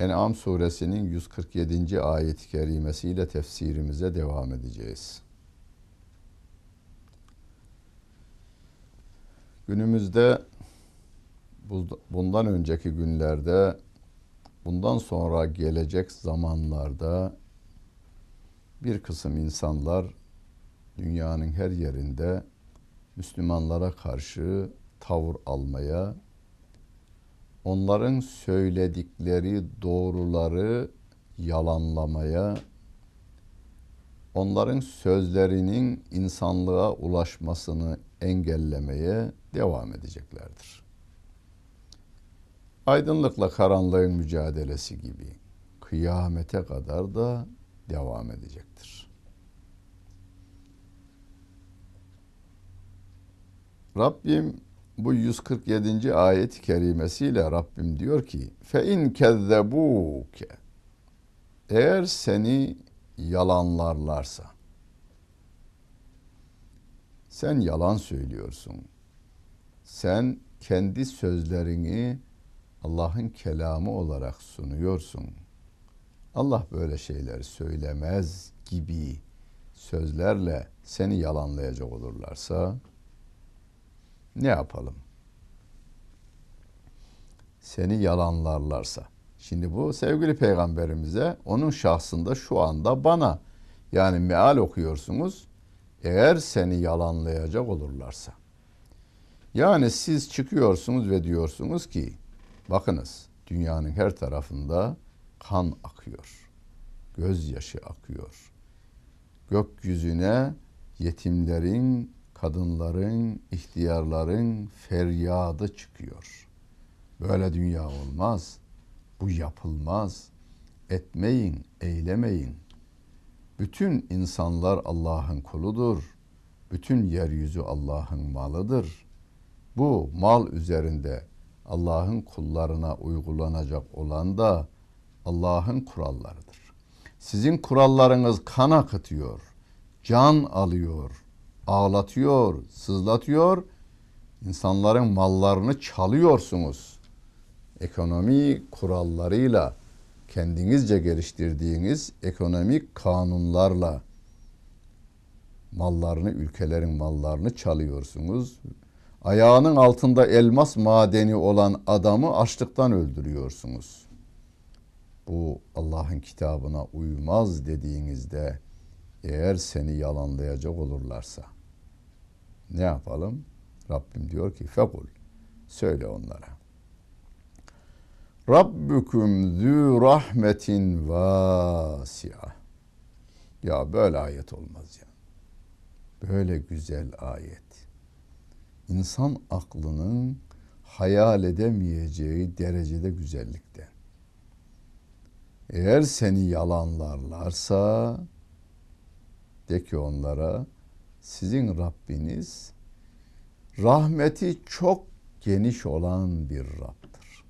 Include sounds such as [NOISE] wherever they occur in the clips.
En'am suresinin 147. ayet-i kerimesiyle tefsirimize devam edeceğiz. Günümüzde bundan önceki günlerde bundan sonra gelecek zamanlarda bir kısım insanlar dünyanın her yerinde Müslümanlara karşı tavır almaya onların söyledikleri doğruları yalanlamaya, onların sözlerinin insanlığa ulaşmasını engellemeye devam edeceklerdir. Aydınlıkla karanlığın mücadelesi gibi kıyamete kadar da devam edecektir. Rabbim bu 147. ayet-i kerimesiyle Rabbim diyor ki fe in kezzebuke eğer seni yalanlarlarsa sen yalan söylüyorsun. Sen kendi sözlerini Allah'ın kelamı olarak sunuyorsun. Allah böyle şeyler söylemez gibi sözlerle seni yalanlayacak olurlarsa ne yapalım? Seni yalanlarlarsa. Şimdi bu sevgili peygamberimize onun şahsında şu anda bana yani meal okuyorsunuz. Eğer seni yalanlayacak olurlarsa. Yani siz çıkıyorsunuz ve diyorsunuz ki bakınız dünyanın her tarafında kan akıyor. Gözyaşı akıyor. Gökyüzüne yetimlerin, kadınların, ihtiyarların feryadı çıkıyor. Böyle dünya olmaz. Bu yapılmaz. Etmeyin, eylemeyin. Bütün insanlar Allah'ın kuludur. Bütün yeryüzü Allah'ın malıdır. Bu mal üzerinde Allah'ın kullarına uygulanacak olan da Allah'ın kurallarıdır. Sizin kurallarınız kan akıtıyor, can alıyor, ağlatıyor, sızlatıyor. İnsanların mallarını çalıyorsunuz. Ekonomi kurallarıyla kendinizce geliştirdiğiniz ekonomik kanunlarla mallarını, ülkelerin mallarını çalıyorsunuz. Ayağının altında elmas madeni olan adamı açlıktan öldürüyorsunuz. Bu Allah'ın kitabına uymaz dediğinizde eğer seni yalanlayacak olurlarsa ne yapalım? Rabbim diyor ki fekul söyle onlara. Rabbukum zü rahmetin vasi'a. Ya böyle ayet olmaz ya. Böyle güzel ayet. İnsan aklının hayal edemeyeceği derecede güzellikte. Eğer seni yalanlarlarsa de ki onlara sizin Rabbiniz rahmeti çok geniş olan bir Rabb'dir.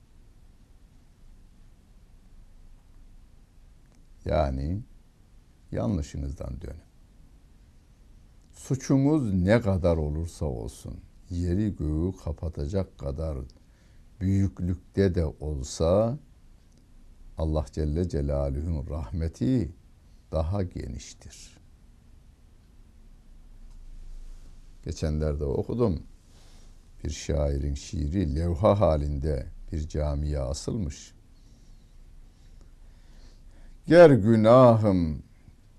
Yani yanlışınızdan dönün. Suçunuz ne kadar olursa olsun, yeri göğü kapatacak kadar büyüklükte de olsa Allah Celle Celaluhu'nun rahmeti daha geniştir. Geçenlerde okudum. Bir şairin şiiri levha halinde bir camiye asılmış. Ger günahım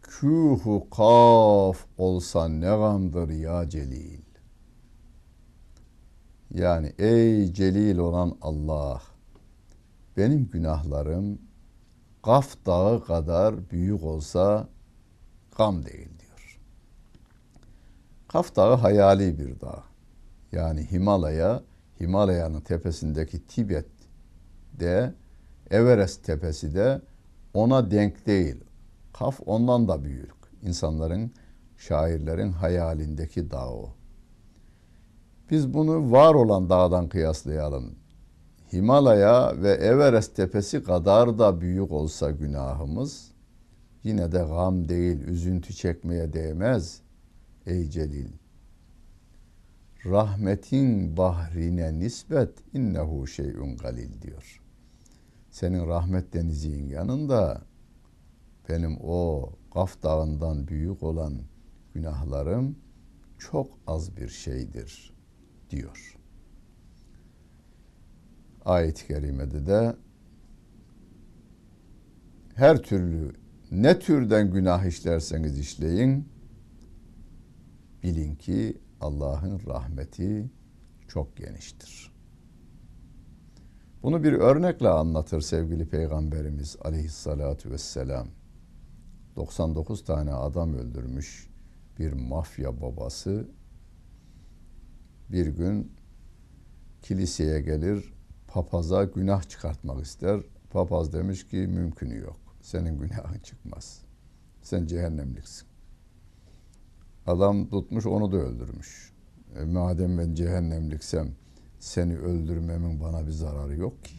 kühu kaf olsa ne gamdır ya celil. Yani ey celil olan Allah benim günahlarım Kaf dağı kadar büyük olsa gam değil. Kaf Dağı hayali bir dağ. Yani Himalaya, Himalaya'nın tepesindeki Tibet de Everest tepesi de ona denk değil. Kaf ondan da büyük. İnsanların, şairlerin hayalindeki dağ o. Biz bunu var olan dağdan kıyaslayalım. Himalaya ve Everest tepesi kadar da büyük olsa günahımız yine de gam değil, üzüntü çekmeye değmez ey Celil. Rahmetin bahrine nispet innehu şeyun galil diyor. Senin rahmet denizinin yanında benim o Kaf Dağı'ndan büyük olan günahlarım çok az bir şeydir diyor. Ayet-i kerimede de her türlü ne türden günah işlerseniz işleyin bilin ki Allah'ın rahmeti çok geniştir. Bunu bir örnekle anlatır sevgili Peygamberimiz aleyhissalatu vesselam. 99 tane adam öldürmüş bir mafya babası bir gün kiliseye gelir papaza günah çıkartmak ister. Papaz demiş ki mümkünü yok. Senin günahın çıkmaz. Sen cehennemliksin. Adam tutmuş onu da öldürmüş. E, madem ben cehennemliksem seni öldürmemin bana bir zararı yok ki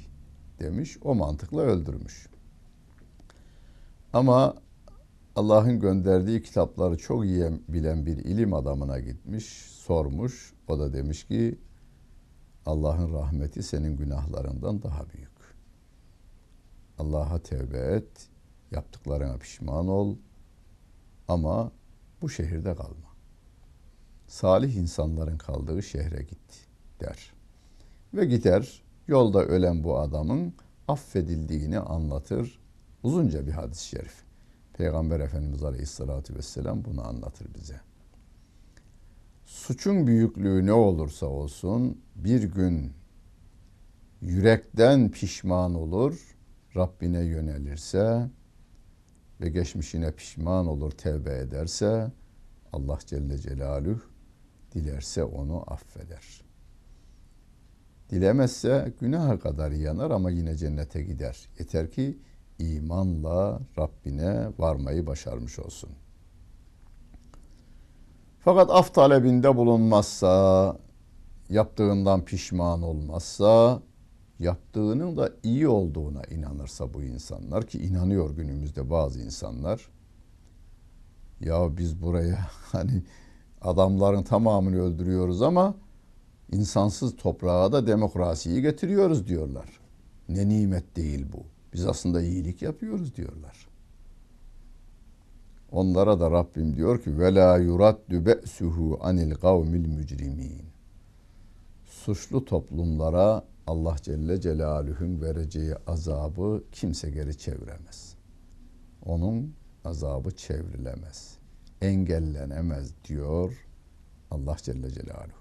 demiş. O mantıkla öldürmüş. Ama Allah'ın gönderdiği kitapları çok iyi bilen bir ilim adamına gitmiş, sormuş. O da demiş ki Allah'ın rahmeti senin günahlarından daha büyük. Allah'a tevbe et, yaptıklarına pişman ol ama bu şehirde kalma. Salih insanların kaldığı şehre git der. Ve gider yolda ölen bu adamın affedildiğini anlatır. Uzunca bir hadis-i şerif. Peygamber Efendimiz Aleyhisselatü Vesselam bunu anlatır bize. Suçun büyüklüğü ne olursa olsun bir gün yürekten pişman olur, Rabbine yönelirse ve geçmişine pişman olur, tevbe ederse Allah Celle Celaluhu dilerse onu affeder. Dilemezse günaha kadar yanar ama yine cennete gider. Yeter ki imanla Rabbine varmayı başarmış olsun. Fakat af talebinde bulunmazsa, yaptığından pişman olmazsa, yaptığının da iyi olduğuna inanırsa bu insanlar ki inanıyor günümüzde bazı insanlar. Ya biz buraya [LAUGHS] hani adamların tamamını öldürüyoruz ama insansız toprağa da demokrasiyi getiriyoruz diyorlar. Ne nimet değil bu. Biz aslında iyilik yapıyoruz diyorlar. Onlara da Rabbim diyor ki ve la yuraddu be'suhu anil kavmil mücrimin. Suçlu toplumlara Allah Celle Celaluhu'nun vereceği azabı kimse geri çeviremez. Onun azabı çevrilemez. Engellenemez diyor Allah Celle Celaluhu.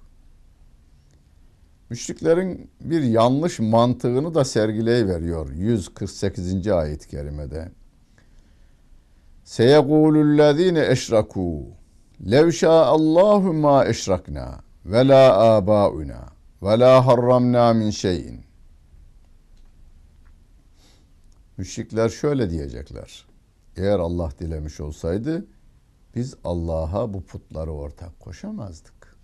Müşriklerin bir yanlış mantığını da sergileyiveriyor 148. ayet-i kerimede. Seyegulullezine eşraku lev Allahu ma eşrakna ve la abauna ve la harramna min şeyin. Müşrikler şöyle diyecekler. Eğer Allah dilemiş olsaydı biz Allah'a bu putları ortak koşamazdık.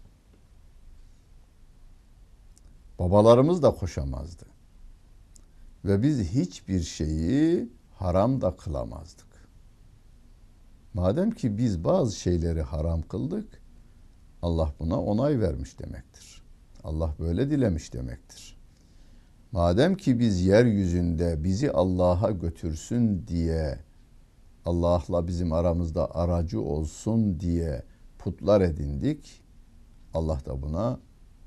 Babalarımız da koşamazdı. Ve biz hiçbir şeyi haram da kılamazdık. Madem ki biz bazı şeyleri haram kıldık, Allah buna onay vermiş demektir. Allah böyle dilemiş demektir. Madem ki biz yeryüzünde bizi Allah'a götürsün diye Allah'la bizim aramızda aracı olsun diye putlar edindik. Allah da buna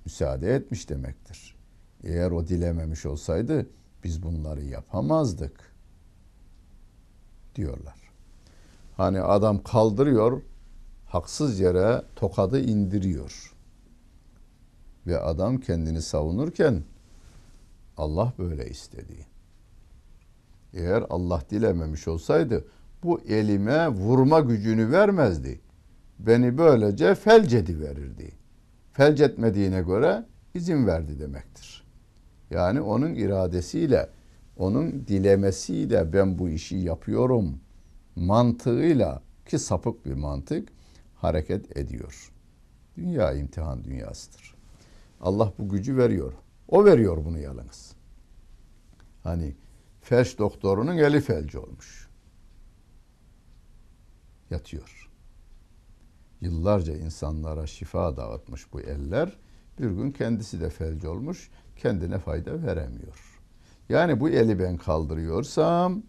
müsaade etmiş demektir. Eğer o dilememiş olsaydı biz bunları yapamazdık diyorlar. Hani adam kaldırıyor, haksız yere tokadı indiriyor. Ve adam kendini savunurken Allah böyle istedi. Eğer Allah dilememiş olsaydı bu elime vurma gücünü vermezdi. Beni böylece felcedi verirdi. Felcetmediğine göre izin verdi demektir. Yani onun iradesiyle onun dilemesiyle ben bu işi yapıyorum mantığıyla ki sapık bir mantık hareket ediyor. Dünya imtihan dünyasıdır. Allah bu gücü veriyor. O veriyor bunu yalnız. Hani felç doktorunun eli felci olmuş. Yatıyor. Yıllarca insanlara şifa dağıtmış bu eller. Bir gün kendisi de felci olmuş. Kendine fayda veremiyor. Yani bu eli ben kaldırıyorsam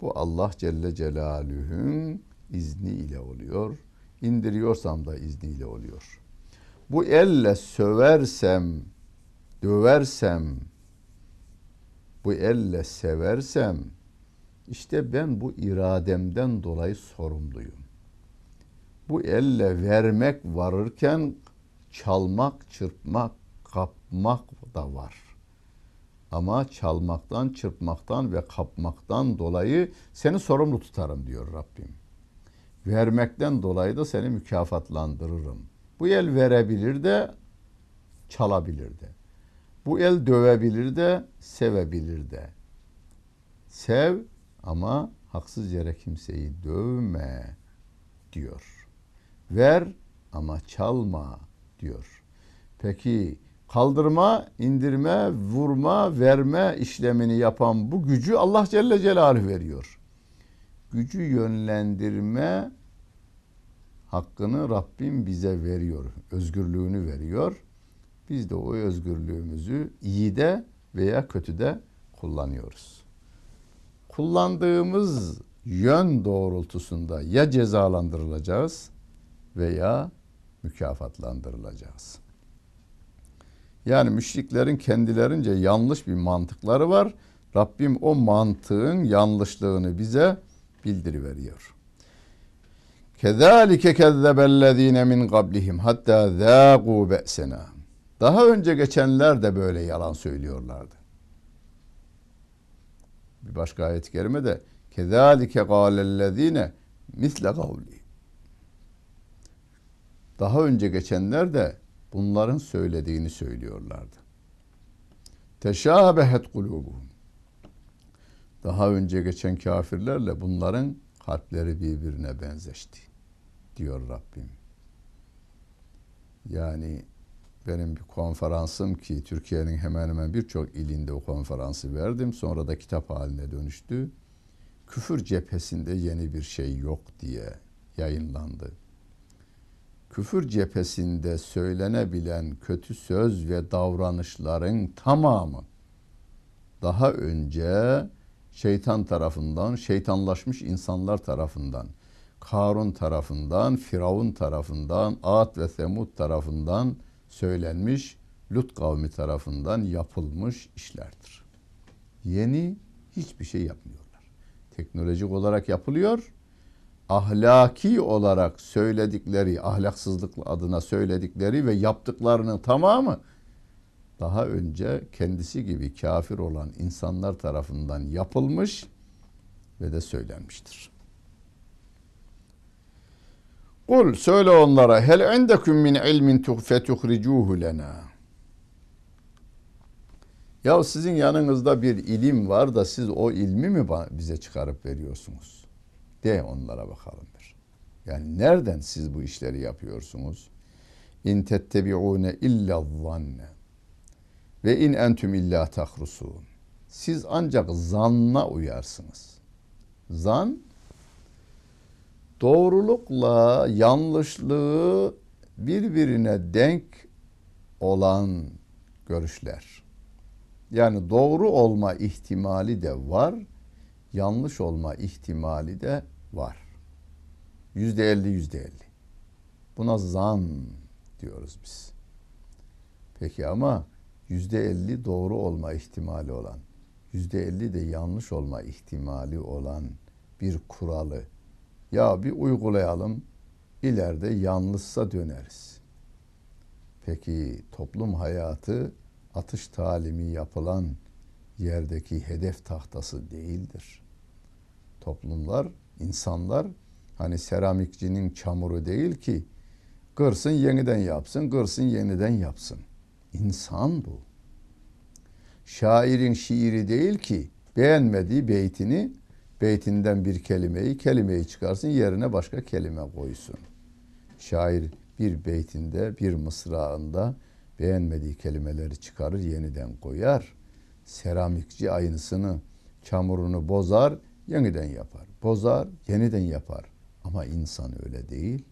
bu Allah Celle Celaluhu'nun izniyle oluyor. İndiriyorsam da izniyle oluyor. Bu elle söversem, döversem, bu elle seversem işte ben bu irademden dolayı sorumluyum. Bu elle vermek varırken çalmak, çırpmak, kapmak da var. Ama çalmaktan, çırpmaktan ve kapmaktan dolayı seni sorumlu tutarım diyor Rabbim. Vermekten dolayı da seni mükafatlandırırım. Bu el verebilir de çalabilir de. Bu el dövebilir de sevebilir de. Sev ama haksız yere kimseyi dövme diyor. Ver ama çalma diyor. Peki kaldırma, indirme, vurma, verme işlemini yapan bu gücü Allah Celle Celaluhu veriyor. Gücü yönlendirme hakkını Rabbim bize veriyor. Özgürlüğünü veriyor. Biz de o özgürlüğümüzü iyi de veya kötü de kullanıyoruz. Kullandığımız yön doğrultusunda ya cezalandırılacağız veya mükafatlandırılacağız. Yani müşriklerin kendilerince yanlış bir mantıkları var. Rabbim o mantığın yanlışlığını bize bildiriveriyor. Kezalike kezzebellezine min qablihim hatta zâgû be'sena. Daha önce geçenler de böyle yalan söylüyorlardı. Bir başka ayet-i kerimede kezalike gâlellezîne misle kavli. Daha önce geçenler de bunların söylediğini söylüyorlardı. Teşabehet kulubuhum. Daha önce geçen kafirlerle bunların kalpleri birbirine benzeşti diyor Rabbim. Yani benim bir konferansım ki Türkiye'nin hemen hemen birçok ilinde o konferansı verdim. Sonra da kitap haline dönüştü. Küfür cephesinde yeni bir şey yok diye yayınlandı. Küfür cephesinde söylenebilen kötü söz ve davranışların tamamı daha önce şeytan tarafından, şeytanlaşmış insanlar tarafından, Karun tarafından, Firavun tarafından, Ad ve Semud tarafından söylenmiş, Lut kavmi tarafından yapılmış işlerdir. Yeni hiçbir şey yapmıyorlar. Teknolojik olarak yapılıyor. Ahlaki olarak söyledikleri, ahlaksızlık adına söyledikleri ve yaptıklarının tamamı daha önce kendisi gibi kafir olan insanlar tarafından yapılmış ve de söylenmiştir. Kul söyle onlara hel indeküm min ilmin fetuhricuhu lena. Ya sizin yanınızda bir ilim var da siz o ilmi mi bize çıkarıp veriyorsunuz? De onlara bakalım bir. Yani nereden siz bu işleri yapıyorsunuz? İn tettebi'une illa zanne ve in entüm illa tahrusun. Siz ancak zanna uyarsınız. Zan doğrulukla yanlışlığı birbirine denk olan görüşler. Yani doğru olma ihtimali de var, yanlış olma ihtimali de var. Yüzde elli, yüzde elli. Buna zan diyoruz biz. Peki ama yüzde elli doğru olma ihtimali olan, yüzde elli de yanlış olma ihtimali olan bir kuralı ya bir uygulayalım, ileride yanlışsa döneriz. Peki toplum hayatı atış talimi yapılan yerdeki hedef tahtası değildir. Toplumlar, insanlar hani seramikçinin çamuru değil ki kırsın yeniden yapsın, kırsın yeniden yapsın. İnsan bu. Şairin şiiri değil ki beğenmediği beytini beytinden bir kelimeyi kelimeyi çıkarsın yerine başka kelime koysun. Şair bir beytinde bir mısrağında beğenmediği kelimeleri çıkarır yeniden koyar. Seramikçi aynısını çamurunu bozar yeniden yapar. Bozar yeniden yapar. Ama insan öyle değil.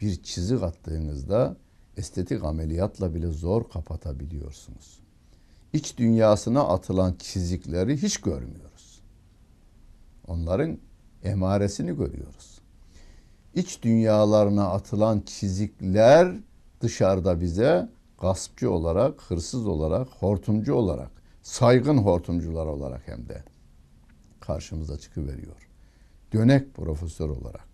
Bir çizik attığınızda estetik ameliyatla bile zor kapatabiliyorsunuz. İç dünyasına atılan çizikleri hiç görmüyoruz. Onların emaresini görüyoruz. İç dünyalarına atılan çizikler dışarıda bize gaspçı olarak, hırsız olarak, hortumcu olarak, saygın hortumcular olarak hem de karşımıza çıkıveriyor. Dönek profesör olarak,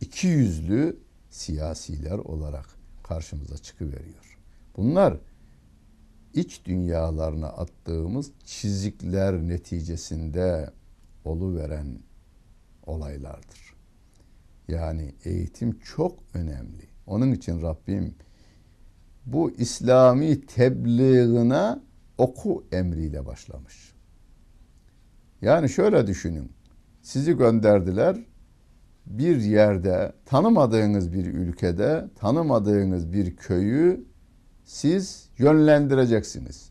iki yüzlü siyasiler olarak karşımıza çıkıveriyor. Bunlar iç dünyalarına attığımız çizikler neticesinde oluveren olaylardır. Yani eğitim çok önemli. Onun için Rabbim bu İslami tebliğine oku emriyle başlamış. Yani şöyle düşünün. Sizi gönderdiler bir yerde tanımadığınız bir ülkede tanımadığınız bir köyü siz yönlendireceksiniz.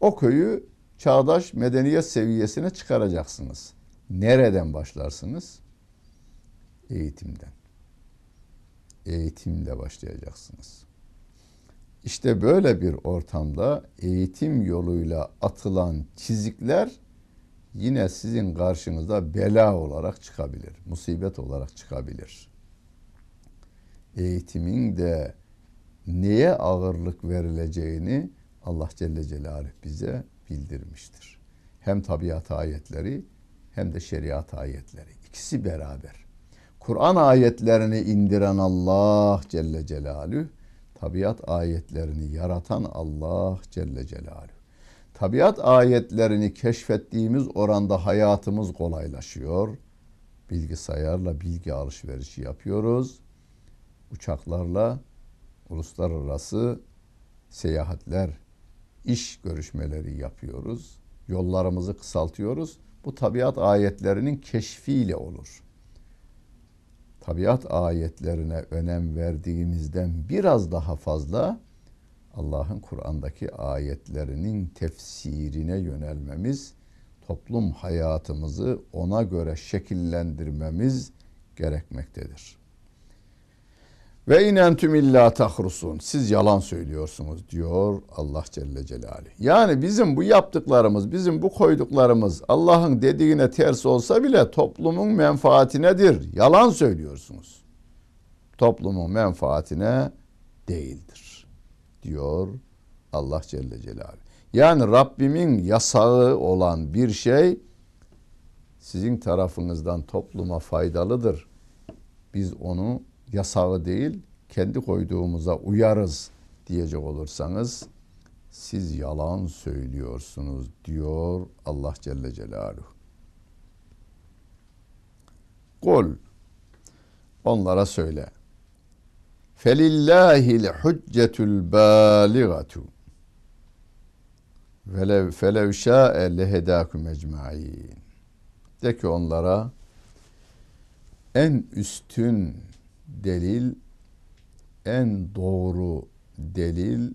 O köyü çağdaş medeniyet seviyesine çıkaracaksınız. Nereden başlarsınız? Eğitimden. Eğitimle başlayacaksınız. İşte böyle bir ortamda eğitim yoluyla atılan çizikler yine sizin karşınıza bela olarak çıkabilir, musibet olarak çıkabilir. Eğitimin de neye ağırlık verileceğini Allah Celle Celaluhu bize bildirmiştir. Hem tabiat ayetleri hem de şeriat ayetleri. ikisi beraber. Kur'an ayetlerini indiren Allah Celle Celaluhu, tabiat ayetlerini yaratan Allah Celle Celaluhu. Tabiat ayetlerini keşfettiğimiz oranda hayatımız kolaylaşıyor. Bilgisayarla bilgi alışverişi yapıyoruz. Uçaklarla uluslararası seyahatler, iş görüşmeleri yapıyoruz. Yollarımızı kısaltıyoruz. Bu tabiat ayetlerinin keşfiyle olur. Tabiat ayetlerine önem verdiğimizden biraz daha fazla Allah'ın Kur'an'daki ayetlerinin tefsirine yönelmemiz, toplum hayatımızı ona göre şekillendirmemiz gerekmektedir. Ve inentüm illa tahrusun. Siz yalan söylüyorsunuz diyor Allah Celle Celaluhu. Yani bizim bu yaptıklarımız, bizim bu koyduklarımız Allah'ın dediğine ters olsa bile toplumun menfaatinedir. Yalan söylüyorsunuz. Toplumun menfaatine değildir. Diyor Allah Celle Celaluhu. Yani Rabbimin yasağı olan bir şey sizin tarafınızdan topluma faydalıdır. Biz onu yasağı değil kendi koyduğumuza uyarız diyecek olursanız siz yalan söylüyorsunuz diyor Allah Celle Celaluhu. Kul onlara söyle. Felillahil hüccetül baligatu velev felev şa'e lehedâkum ecmaîn. De ki onlara en üstün delil, en doğru delil,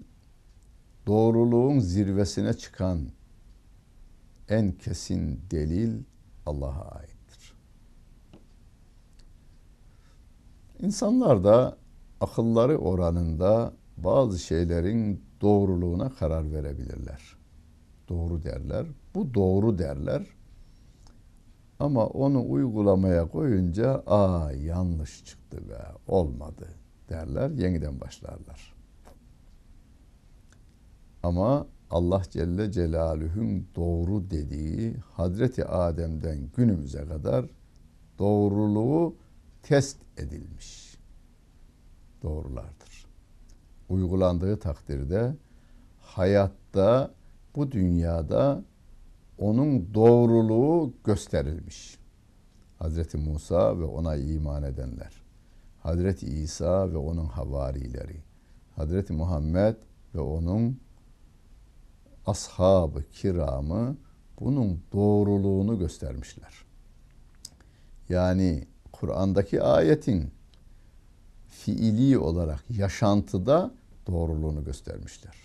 doğruluğun zirvesine çıkan en kesin delil Allah'a aittir. İnsanlar da akılları oranında bazı şeylerin doğruluğuna karar verebilirler. Doğru derler. Bu doğru derler. Ama onu uygulamaya koyunca aa yanlış çıktı be olmadı derler yeniden başlarlar. Ama Allah Celle Celaluhu'nun doğru dediği Hazreti Adem'den günümüze kadar doğruluğu test edilmiş doğrulardır. Uygulandığı takdirde hayatta bu dünyada onun doğruluğu gösterilmiş. Hazreti Musa ve ona iman edenler. Hazreti İsa ve onun havarileri. Hazreti Muhammed ve onun ashabı kiramı bunun doğruluğunu göstermişler. Yani Kur'an'daki ayetin fiili olarak yaşantıda doğruluğunu göstermişler.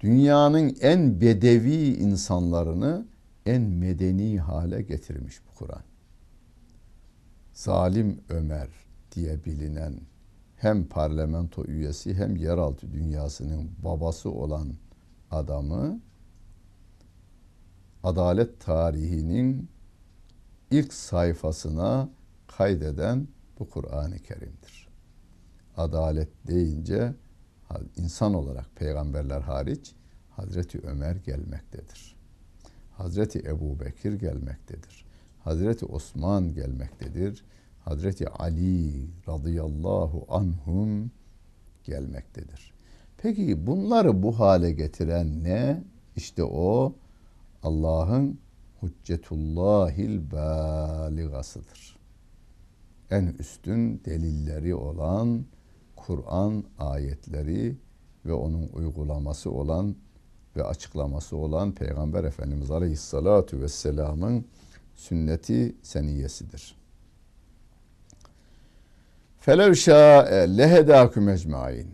Dünyanın en bedevi insanlarını en medeni hale getirmiş bu Kur'an. Zalim Ömer diye bilinen hem parlamento üyesi hem yeraltı dünyasının babası olan adamı adalet tarihinin ilk sayfasına kaydeden bu Kur'an-ı Kerim'dir. Adalet deyince insan olarak peygamberler hariç Hazreti Ömer gelmektedir. Hazreti Ebu Bekir gelmektedir. Hazreti Osman gelmektedir. Hazreti Ali radıyallahu anhum gelmektedir. Peki bunları bu hale getiren ne? İşte o Allah'ın hüccetullahil baligasıdır. En üstün delilleri olan Kur'an ayetleri ve onun uygulaması olan ve açıklaması olan Peygamber Efendimiz Aleyhissalatu Vesselam'ın sünneti seniyesidir. Felev şa'e lehedâküm ecmain.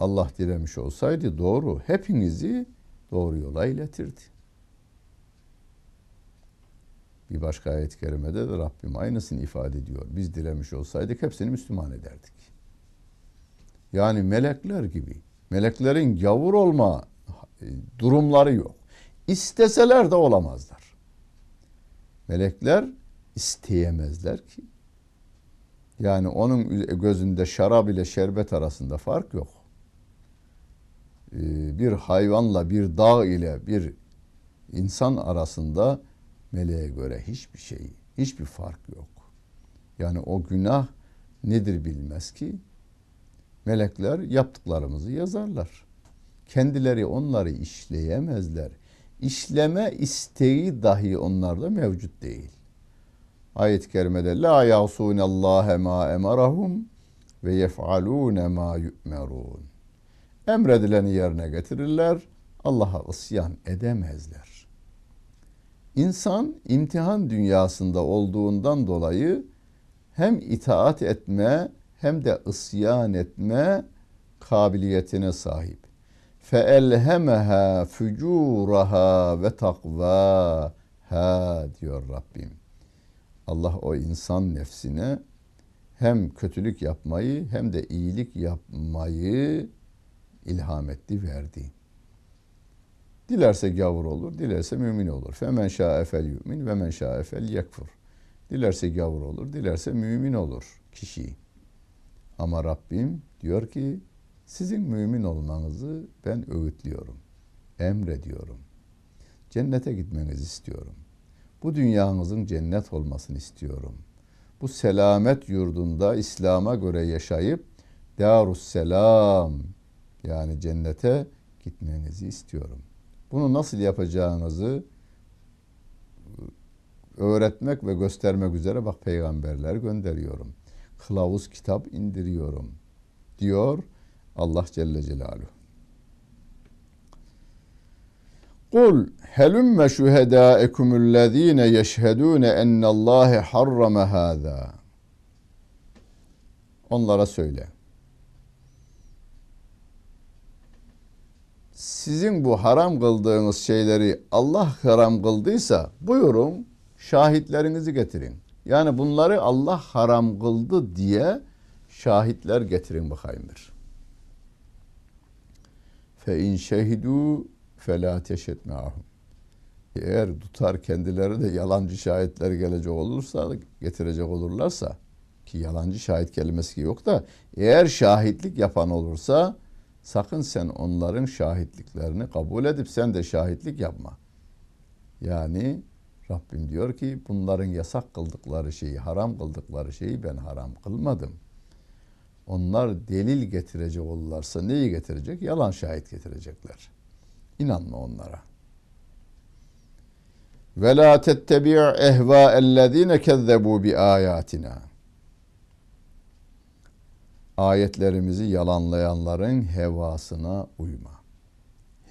Allah dilemiş olsaydı doğru hepinizi doğru yola iletirdi. Bir başka ayet-i kerimede de Rabbim aynısını ifade ediyor. Biz dilemiş olsaydık hepsini Müslüman ederdik. Yani melekler gibi. Meleklerin gavur olma e, durumları yok. İsteseler de olamazlar. Melekler isteyemezler ki. Yani onun gözünde şarap ile şerbet arasında fark yok. E, bir hayvanla bir dağ ile bir insan arasında meleğe göre hiçbir şey, hiçbir fark yok. Yani o günah nedir bilmez ki. Melekler yaptıklarımızı yazarlar. Kendileri onları işleyemezler. İşleme isteği dahi onlarda mevcut değil. Ayet-i kerimede la yasûnallâhe mâ emarahum ve yef'alûne mâ yu'merûn. Emredileni yerine getirirler. Allah'a isyan edemezler. İnsan imtihan dünyasında olduğundan dolayı hem itaat etme hem de isyan etme kabiliyetine sahip. فَاَلْهَمَهَا فُجُورَهَا ve takvaha diyor Rabbim. Allah o insan nefsine hem kötülük yapmayı hem de iyilik yapmayı ilham etti, verdi. Dilerse gavur olur, dilerse mümin olur. Femen şa'e fel yu'min ve men şa'e fel. Dilerse gavur olur, dilerse mümin olur kişi. Ama Rabbim diyor ki sizin mümin olmanızı ben öğütlüyorum, emrediyorum. Cennete gitmenizi istiyorum. Bu dünyanızın cennet olmasını istiyorum. Bu selamet yurdunda İslam'a göre yaşayıp Darus Selam yani cennete gitmenizi istiyorum. Bunu nasıl yapacağınızı öğretmek ve göstermek üzere bak peygamberler gönderiyorum. Kılavuz kitap indiriyorum diyor Allah Celle Celaluhu. Kul helümme şuhedâekumullezîne yeşhedûne ennallâhe harrame hâzâ. Onlara söyle. sizin bu haram kıldığınız şeyleri Allah haram kıldıysa buyurun şahitlerinizi getirin. Yani bunları Allah haram kıldı diye şahitler getirin bakayımdır. Fe in şehidu teşet ma'hum. Eğer tutar kendileri de yalancı şahitler gelecek olursa, getirecek olurlarsa ki yalancı şahit kelimesi yok da eğer şahitlik yapan olursa Sakın sen onların şahitliklerini kabul edip sen de şahitlik yapma. Yani Rabbim diyor ki bunların yasak kıldıkları şeyi, haram kıldıkları şeyi ben haram kılmadım. Onlar delil getirecek olurlarsa neyi getirecek? Yalan şahit getirecekler. İnanma onlara. Ve la tettebi' ehva'ellezine kezzebu bi ayatina ayetlerimizi yalanlayanların hevasına uyma.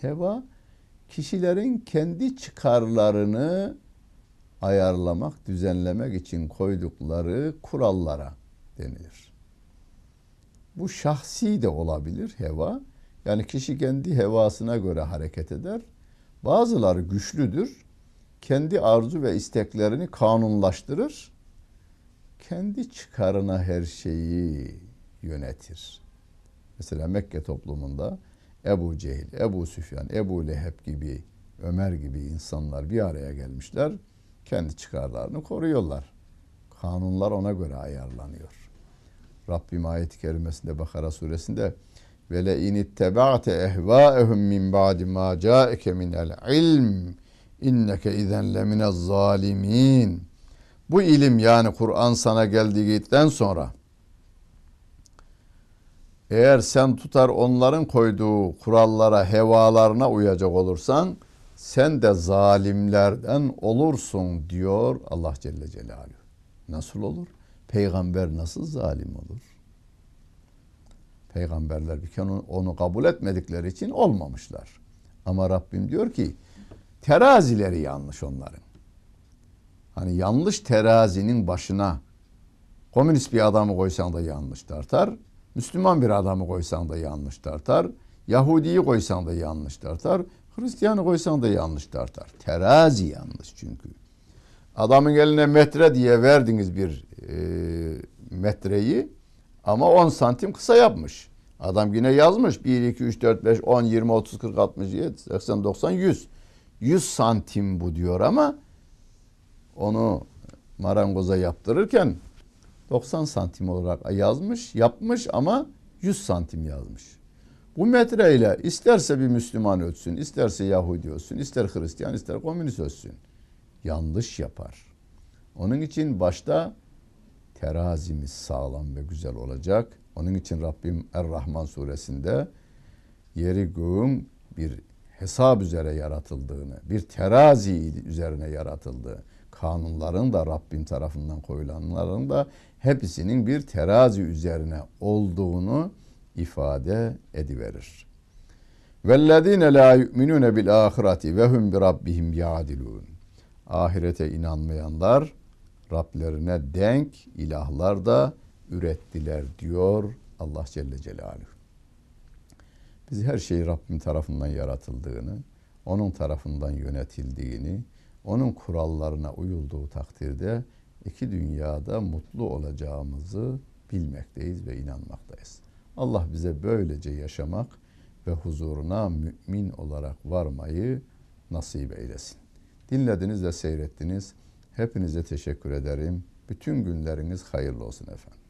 Heva kişilerin kendi çıkarlarını ayarlamak, düzenlemek için koydukları kurallara denilir. Bu şahsi de olabilir heva. Yani kişi kendi hevasına göre hareket eder. Bazıları güçlüdür. Kendi arzu ve isteklerini kanunlaştırır. Kendi çıkarına her şeyi yönetir. Mesela Mekke toplumunda Ebu Cehil, Ebu Süfyan, Ebu Leheb gibi, Ömer gibi insanlar bir araya gelmişler. Kendi çıkarlarını koruyorlar. Kanunlar ona göre ayarlanıyor. Rabbim ayet-i kerimesinde Bakara suresinde ve le in ittaba'te ehva'ehum min ba'di ma ca'eke minel ilm inneke izen lemine zalimin. Bu ilim yani Kur'an sana geldikten sonra eğer sen tutar onların koyduğu kurallara, hevalarına uyacak olursan sen de zalimlerden olursun diyor Allah Celle Celaluhu. Nasıl olur? Peygamber nasıl zalim olur? Peygamberler bir kere onu kabul etmedikleri için olmamışlar. Ama Rabbim diyor ki terazileri yanlış onların. Hani yanlış terazinin başına komünist bir adamı koysan da yanlış tartar. Müslüman bir adamı koysan da yanlış tartar. Yahudiyi koysan da yanlış tartar. Hristiyanı koysan da yanlış tartar. Terazi yanlış çünkü. Adamın eline metre diye verdiniz bir e, metreyi ama 10 santim kısa yapmış. Adam yine yazmış 1, 2, 3, 4, 5, 10, 20, 30, 40, 60, 70, 80, 90, 100. 100 santim bu diyor ama onu marangoza yaptırırken 90 santim olarak yazmış, yapmış ama 100 santim yazmış. Bu metreyle isterse bir Müslüman ölsün, isterse Yahudi ölsün, ister Hristiyan, ister komünist ölsün. Yanlış yapar. Onun için başta terazimiz sağlam ve güzel olacak. Onun için Rabbim Er-Rahman suresinde yeri göğün bir hesap üzere yaratıldığını, bir terazi üzerine yaratıldığı, kanunların da Rabbim tarafından koyulanların da hepsinin bir terazi üzerine olduğunu ifade ediverir. Vellezine la yu'minune bil ahireti ve hum bi rabbihim ya'dilun. Ahirete inanmayanlar Rablerine denk ilahlar da ürettiler diyor Allah Celle Celaluhu. Biz her şeyi Rabbim tarafından yaratıldığını, onun tarafından yönetildiğini, onun kurallarına uyulduğu takdirde iki dünyada mutlu olacağımızı bilmekteyiz ve inanmaktayız. Allah bize böylece yaşamak ve huzuruna mümin olarak varmayı nasip eylesin. Dinlediniz ve seyrettiniz. Hepinize teşekkür ederim. Bütün günleriniz hayırlı olsun efendim.